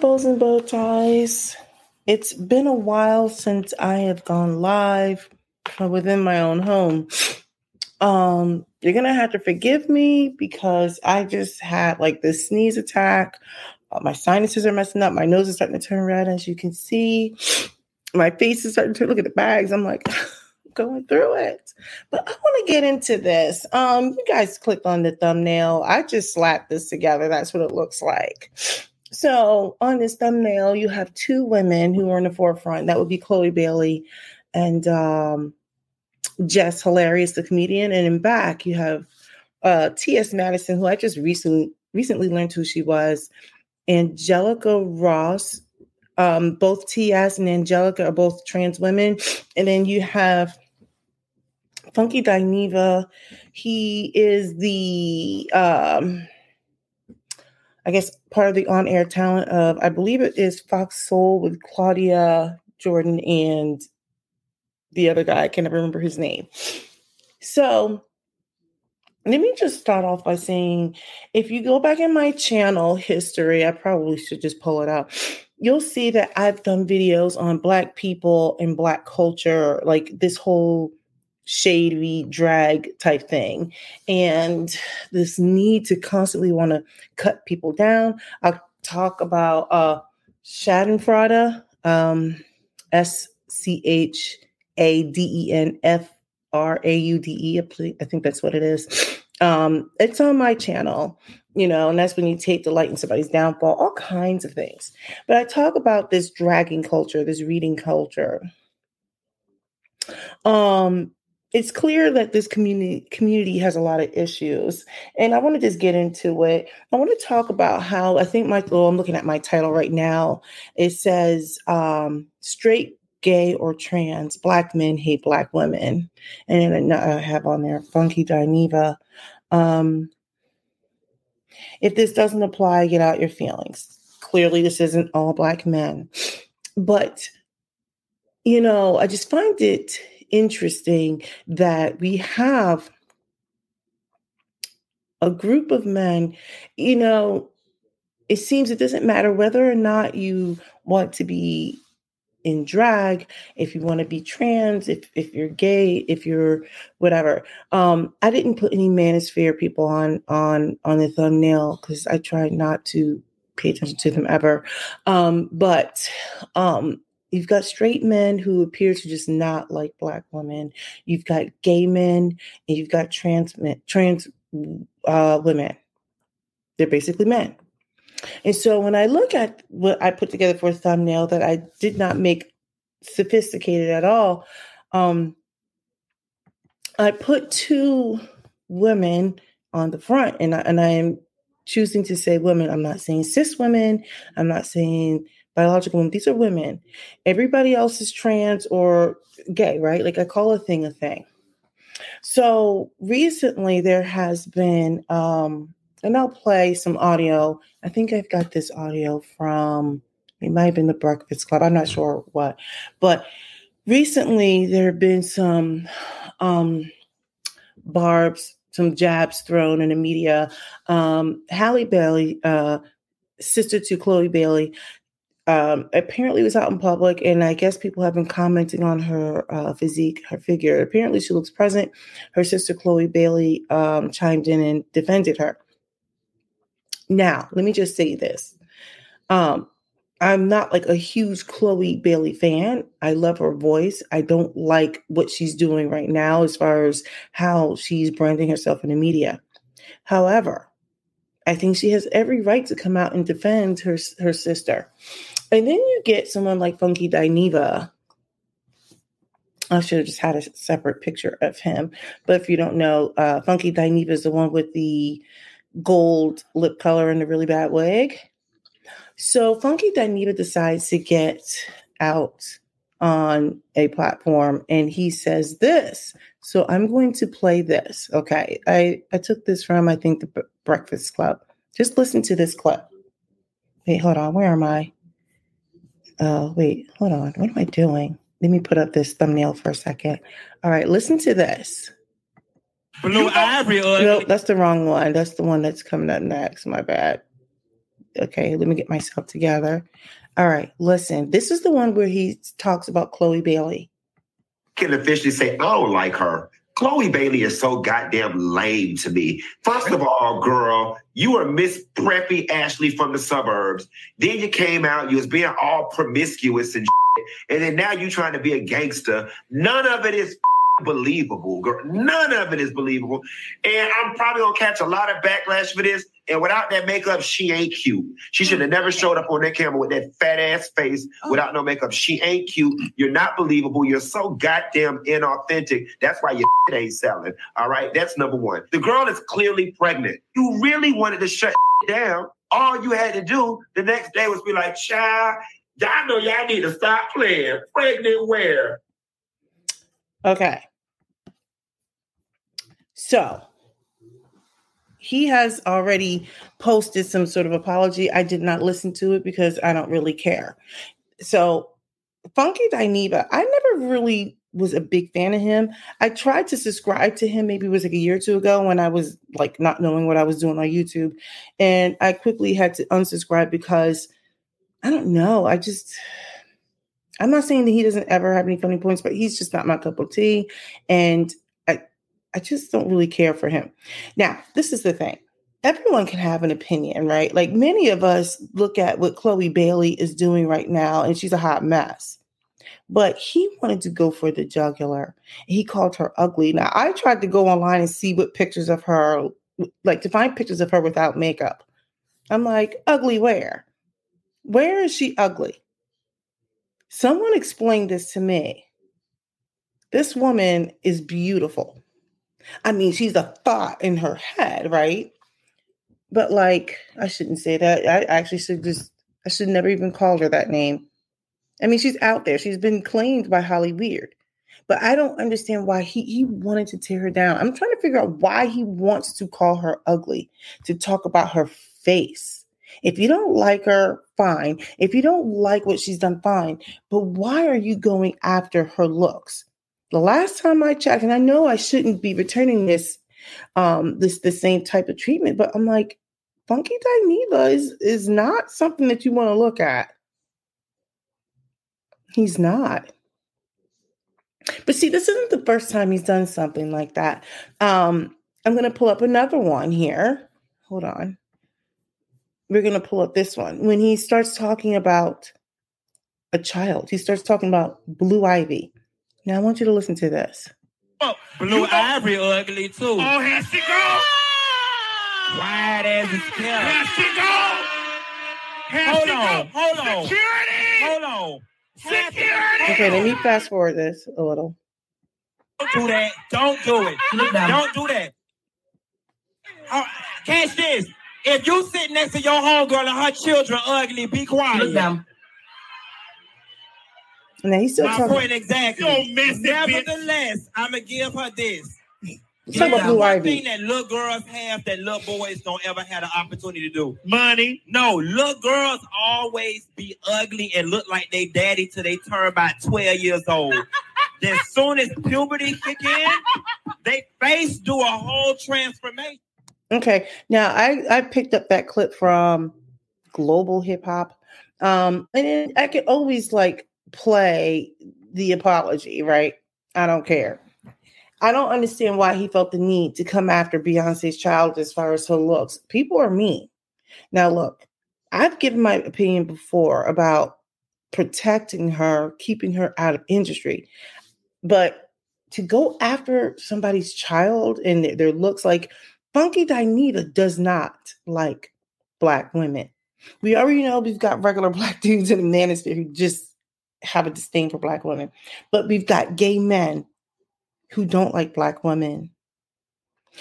Bows and bow ties. It's been a while since I have gone live within my own home. Um, you're gonna have to forgive me because I just had like this sneeze attack. Uh, my sinuses are messing up. My nose is starting to turn red, as you can see. My face is starting to look at the bags. I'm like going through it. But I want to get into this. Um, you guys clicked on the thumbnail. I just slapped this together. That's what it looks like. So on this thumbnail, you have two women who are in the forefront. That would be Chloe Bailey and um, Jess Hilarious, the comedian. And in back, you have uh, T.S. Madison, who I just recently recently learned who she was. Angelica Ross, um, both T.S. and Angelica are both trans women. And then you have Funky Dineva. He is the um, I guess part of the on-air talent of I believe it is Fox Soul with Claudia Jordan and the other guy. I can't remember his name. So let me just start off by saying if you go back in my channel history, I probably should just pull it out. You'll see that I've done videos on Black people and Black culture, like this whole shady drag type thing. And this need to constantly want to cut people down. I'll talk about uh schadenfreude um s-c-h-a-d-e-n-f-r-a-u-d-e i think that's what it is. Um it's on my channel you know and that's when you take delight in somebody's downfall all kinds of things. But i talk about this dragging culture this reading culture. Um it's clear that this community community has a lot of issues and i want to just get into it. I want to talk about how i think my oh, i'm looking at my title right now. It says um, straight gay or trans black men hate black women. And i have on there funky dineva um, if this doesn't apply get out your feelings. Clearly this isn't all black men but you know i just find it interesting that we have a group of men, you know, it seems it doesn't matter whether or not you want to be in drag, if you want to be trans, if if you're gay, if you're whatever. Um, I didn't put any manosphere people on on on the thumbnail because I try not to pay attention to them ever. Um, but um, You've got straight men who appear to just not like black women. You've got gay men, and you've got trans men, trans uh, women. They're basically men. And so when I look at what I put together for a thumbnail that I did not make sophisticated at all, um, I put two women on the front, and I, and I am choosing to say women. I'm not saying cis women. I'm not saying biological women. These are women. Everybody else is trans or gay, right? Like I call a thing a thing. So recently there has been, um, and I'll play some audio. I think I've got this audio from, it might have been the Breakfast Club. I'm not sure what, but recently there have been some um, barbs, some jabs thrown in the media. Um, Halle Bailey, uh, sister to Chloe Bailey, um, apparently was out in public, and I guess people have been commenting on her uh, physique, her figure. Apparently, she looks present. Her sister Chloe Bailey um, chimed in and defended her. Now, let me just say this: um, I'm not like a huge Chloe Bailey fan. I love her voice. I don't like what she's doing right now as far as how she's branding herself in the media. However, I think she has every right to come out and defend her her sister. And then you get someone like Funky Dineva. I should have just had a separate picture of him. But if you don't know, uh, Funky Dineva is the one with the gold lip color and the really bad wig. So Funky Dineva decides to get out on a platform and he says this. So I'm going to play this. Okay. I, I took this from, I think, the Breakfast Club. Just listen to this clip. Wait, hold on. Where am I? Oh, wait, hold on. What am I doing? Let me put up this thumbnail for a second. All right, listen to this. Blue Ivory. No, that's the wrong one. That's the one that's coming up next. My bad. Okay, let me get myself together. All right, listen. This is the one where he talks about Chloe Bailey. Can officially say I don't like her. Chloe Bailey is so goddamn lame to me. First of all, girl, you were Miss Preppy Ashley from the suburbs. Then you came out, you was being all promiscuous and shit. And then now you trying to be a gangster. None of it is believable, girl. None of it is believable. And I'm probably gonna catch a lot of backlash for this. And without that makeup, she ain't cute. She should have never mm. showed up on that camera with that fat ass face oh. without no makeup. She ain't cute. You're not believable. You're so goddamn inauthentic. That's why your ain't selling. All right. That's number one. The girl is clearly pregnant. You really wanted to shut down. All you had to do the next day was be like, child, y'all know y'all need to stop playing. Pregnant where? Okay. So he has already posted some sort of apology. I did not listen to it because I don't really care. So, Funky Dineva, I never really was a big fan of him. I tried to subscribe to him maybe it was like a year or two ago when I was like not knowing what I was doing on YouTube. And I quickly had to unsubscribe because I don't know. I just I'm not saying that he doesn't ever have any funny points, but he's just not my cup of tea. And I just don't really care for him. Now, this is the thing. Everyone can have an opinion, right? Like many of us look at what Chloe Bailey is doing right now, and she's a hot mess. But he wanted to go for the jugular. He called her ugly. Now, I tried to go online and see what pictures of her, like to find pictures of her without makeup. I'm like, ugly where? Where is she ugly? Someone explained this to me. This woman is beautiful. I mean, she's a thought in her head, right? But like, I shouldn't say that. I actually should just, I should never even call her that name. I mean, she's out there. She's been claimed by Holly Weird. But I don't understand why he, he wanted to tear her down. I'm trying to figure out why he wants to call her ugly, to talk about her face. If you don't like her, fine. If you don't like what she's done, fine. But why are you going after her looks? The last time I checked, and I know I shouldn't be returning this um this the same type of treatment, but I'm like, Funky Dineva is is not something that you want to look at. He's not. But see, this isn't the first time he's done something like that. Um, I'm gonna pull up another one here. Hold on. We're gonna pull up this one. When he starts talking about a child, he starts talking about Blue Ivy. Now I want you to listen to this. Oh, Blue Ivory ugly too. Oh, here she go. Wide as a scale. Here she go. Here hold she on, go. hold on. Security. Hold on. Security. Okay, let me fast forward this a little. Don't do that. Don't do it. Don't do that. Uh, catch this. If you sit next to your homegirl and her children ugly, be quiet. Look down. Now he's still My talking. point exactly. You missed it, bitch. Nevertheless, I'm gonna give her this. Talk about Blue One Ivy. thing that little girls have that little boys don't ever have the opportunity to do. Money. No, little girls always be ugly and look like they daddy till they turn about 12 years old. then soon as puberty kick in, they face do a whole transformation. Okay. Now I I picked up that clip from Global Hip Hop. Um and then I could always like play the apology, right? I don't care. I don't understand why he felt the need to come after Beyonce's child as far as her looks. People are mean. Now look, I've given my opinion before about protecting her, keeping her out of industry. But to go after somebody's child and their, looks like Funky Dineva does not like black women. We already know we've got regular black dudes in the manosphere who just have a disdain for black women, but we've got gay men who don't like black women.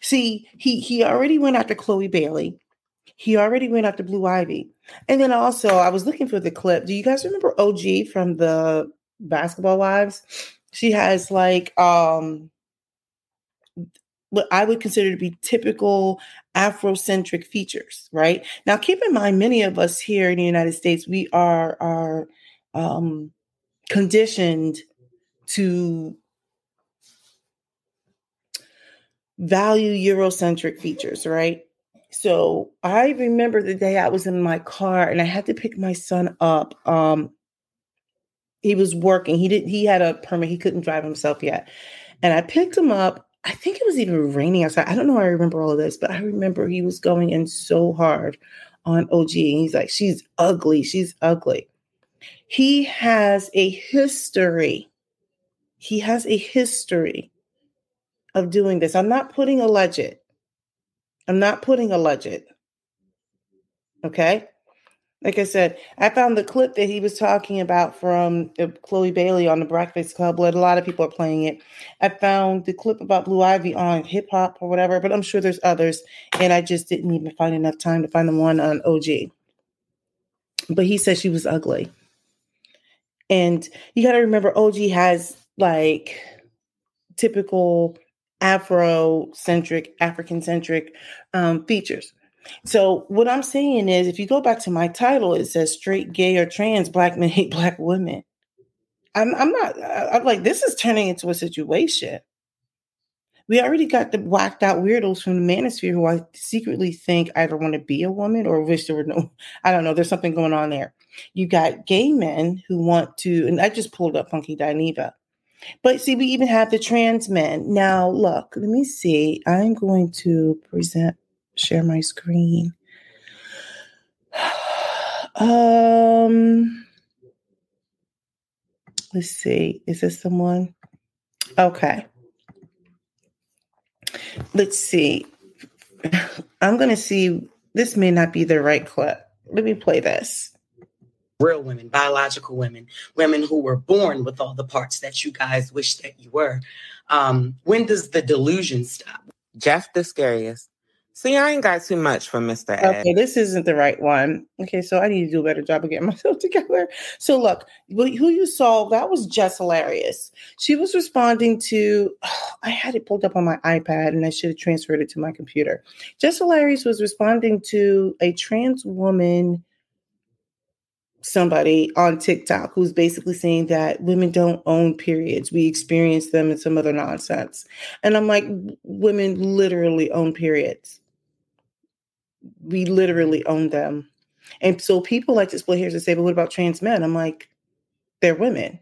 See, he he already went after Chloe Bailey. He already went after Blue Ivy. And then also, I was looking for the clip. Do you guys remember OG from the Basketball Wives? She has like um what I would consider to be typical Afrocentric features, right? Now, keep in mind, many of us here in the United States, we are are um, conditioned to value Eurocentric features, right? So I remember the day I was in my car and I had to pick my son up. Um, he was working. He did. He had a permit. He couldn't drive himself yet, and I picked him up. I think it was even raining outside. I don't know. I remember all of this, but I remember he was going in so hard on OG. And he's like, "She's ugly. She's ugly." He has a history. He has a history of doing this. I'm not putting a alleged. I'm not putting a alleged. Okay. Like I said, I found the clip that he was talking about from uh, Chloe Bailey on the Breakfast Club. But a lot of people are playing it. I found the clip about Blue Ivy on hip hop or whatever, but I'm sure there's others. And I just didn't even find enough time to find the one on OG. But he said she was ugly. And you got to remember, OG has like typical Afro-centric, African-centric um, features. So what I'm saying is, if you go back to my title, it says straight, gay, or trans black men hate black women. I'm, I'm not. I'm like this is turning into a situation. We already got the whacked out weirdos from the manosphere who I secretly think either want to be a woman or wish there were no. I don't know. There's something going on there. You got gay men who want to, and I just pulled up Funky Dineva. But see, we even have the trans men. Now, look, let me see. I'm going to present, share my screen. Um, let's see. Is this someone? Okay. Let's see. I'm going to see. This may not be the right clip. Let me play this real women, biological women, women who were born with all the parts that you guys wish that you were. Um, when does the delusion stop? Jeff the scariest. See, I ain't got too much for Mr. Ed. Okay, this isn't the right one. Okay, so I need to do a better job of getting myself together. So look, who you saw, that was Jess Hilarious. She was responding to, oh, I had it pulled up on my iPad and I should have transferred it to my computer. Jess Hilarious was responding to a trans woman somebody on TikTok who's basically saying that women don't own periods. We experience them in some other nonsense. And I'm like, women literally own periods. We literally own them. And so people like to split hairs and say, but what about trans men? I'm like, they're women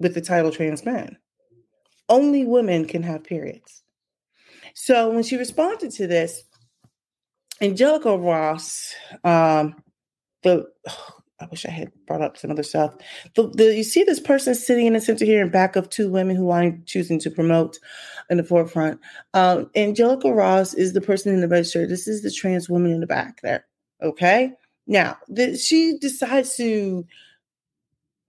with the title trans men. Only women can have periods. So when she responded to this, Angelica Ross, um, the oh, I wish I had brought up some other stuff. The, the you see this person sitting in the center here in back of two women who I'm choosing to promote in the forefront. Um, Angelica Ross is the person in the red shirt. This is the trans woman in the back there. Okay. Now the, she decides to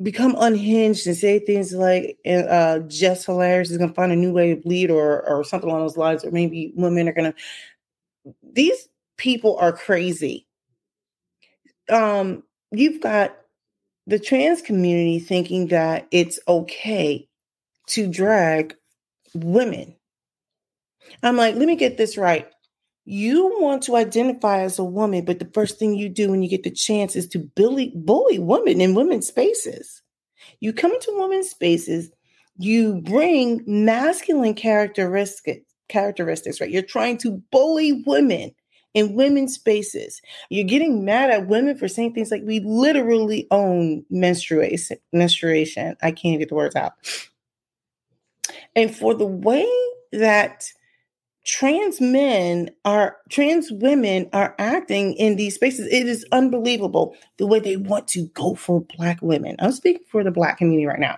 become unhinged and say things like uh Jess Hilarious is gonna find a new way to bleed or or something along those lines, or maybe women are gonna these people are crazy um, you've got the trans community thinking that it's okay to drag women. I'm like, let me get this right. You want to identify as a woman, but the first thing you do when you get the chance is to bully, bully women in women's spaces. You come into women's spaces, you bring masculine characteristics, characteristics, right? You're trying to bully women in women's spaces. You're getting mad at women for saying things like, we literally own menstruation. menstruation. I can't get the words out. And for the way that trans men are trans women are acting in these spaces it is unbelievable the way they want to go for black women i'm speaking for the black community right now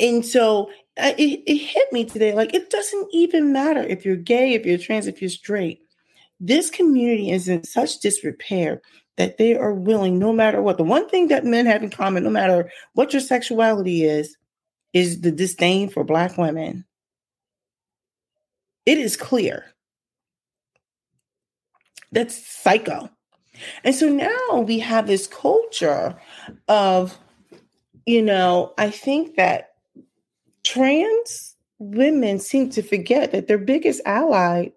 and so uh, it, it hit me today. Like, it doesn't even matter if you're gay, if you're trans, if you're straight. This community is in such disrepair that they are willing, no matter what. The one thing that men have in common, no matter what your sexuality is, is the disdain for Black women. It is clear. That's psycho. And so now we have this culture of, you know, I think that trans women seem to forget that their biggest ally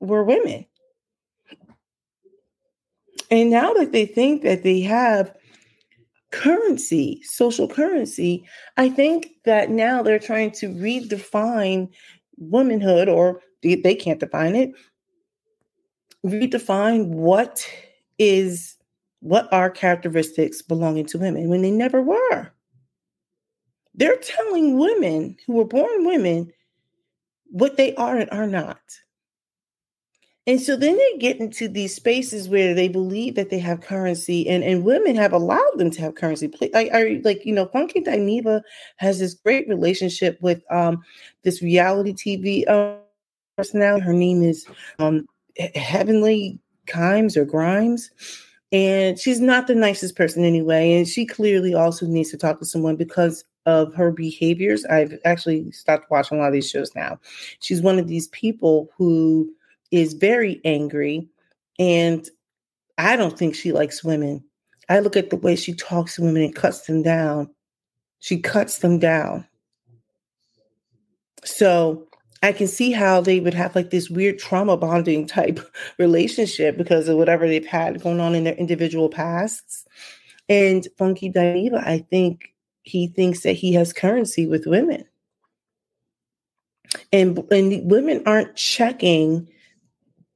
were women. And now that they think that they have currency, social currency, I think that now they're trying to redefine womanhood or they, can't define it. Redefine what is what are characteristics belonging to women when they never were. They're telling women who were born women what they are and are not. And so then they get into these spaces where they believe that they have currency, and, and women have allowed them to have currency. I, I like, you know, Funky Dineva has this great relationship with um, this reality TV uh, personality. Her name is um, Heavenly Kimes or Grimes. And she's not the nicest person anyway. And she clearly also needs to talk to someone because of her behaviors. I've actually stopped watching a lot of these shows now. She's one of these people who is very angry and I don't think she likes women. I look at the way she talks to women and cuts them down. She cuts them down. So I can see how they would have like this weird trauma bonding type relationship because of whatever they've had going on in their individual pasts. And Funky Dineva, I think he thinks that he has currency with women. And, and women aren't checking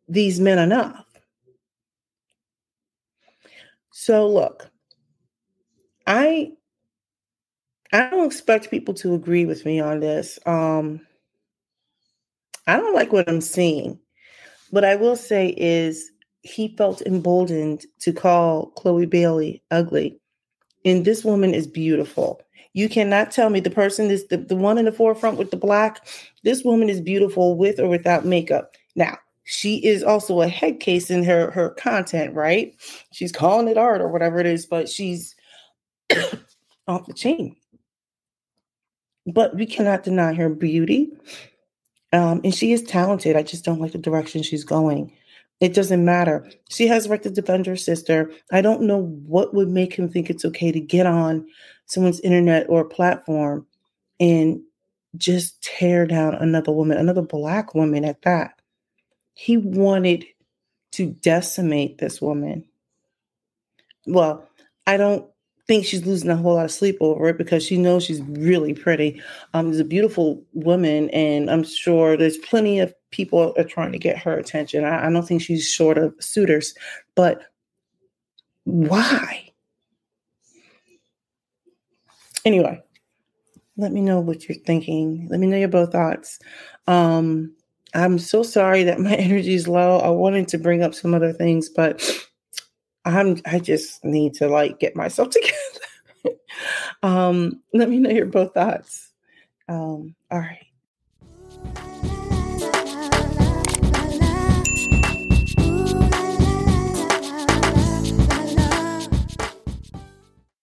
these men enough. So look, I I don't expect people to agree with me on this. Um I don't like what I'm seeing. What I will say is he felt emboldened to call Chloe Bailey ugly. And this woman is beautiful. You cannot tell me the person is the, the one in the forefront with the black. This woman is beautiful with or without makeup. Now, she is also a head case in her her content, right? She's calling it art or whatever it is, but she's off the chain. But we cannot deny her beauty. Um, and she is talented. I just don't like the direction she's going. It doesn't matter. She has right to defend her sister. I don't know what would make him think it's okay to get on someone's internet or platform and just tear down another woman, another black woman at that. He wanted to decimate this woman. Well, I don't think she's losing a whole lot of sleep over it because she knows she's really pretty. Um, she's a beautiful woman, and I'm sure there's plenty of people are trying to get her attention. I, I don't think she's short of suitors, but why? Anyway, let me know what you're thinking. Let me know your both thoughts. Um, I'm so sorry that my energy is low. I wanted to bring up some other things, but I'm I just need to like get myself together. um, let me know your both thoughts. Um, all right.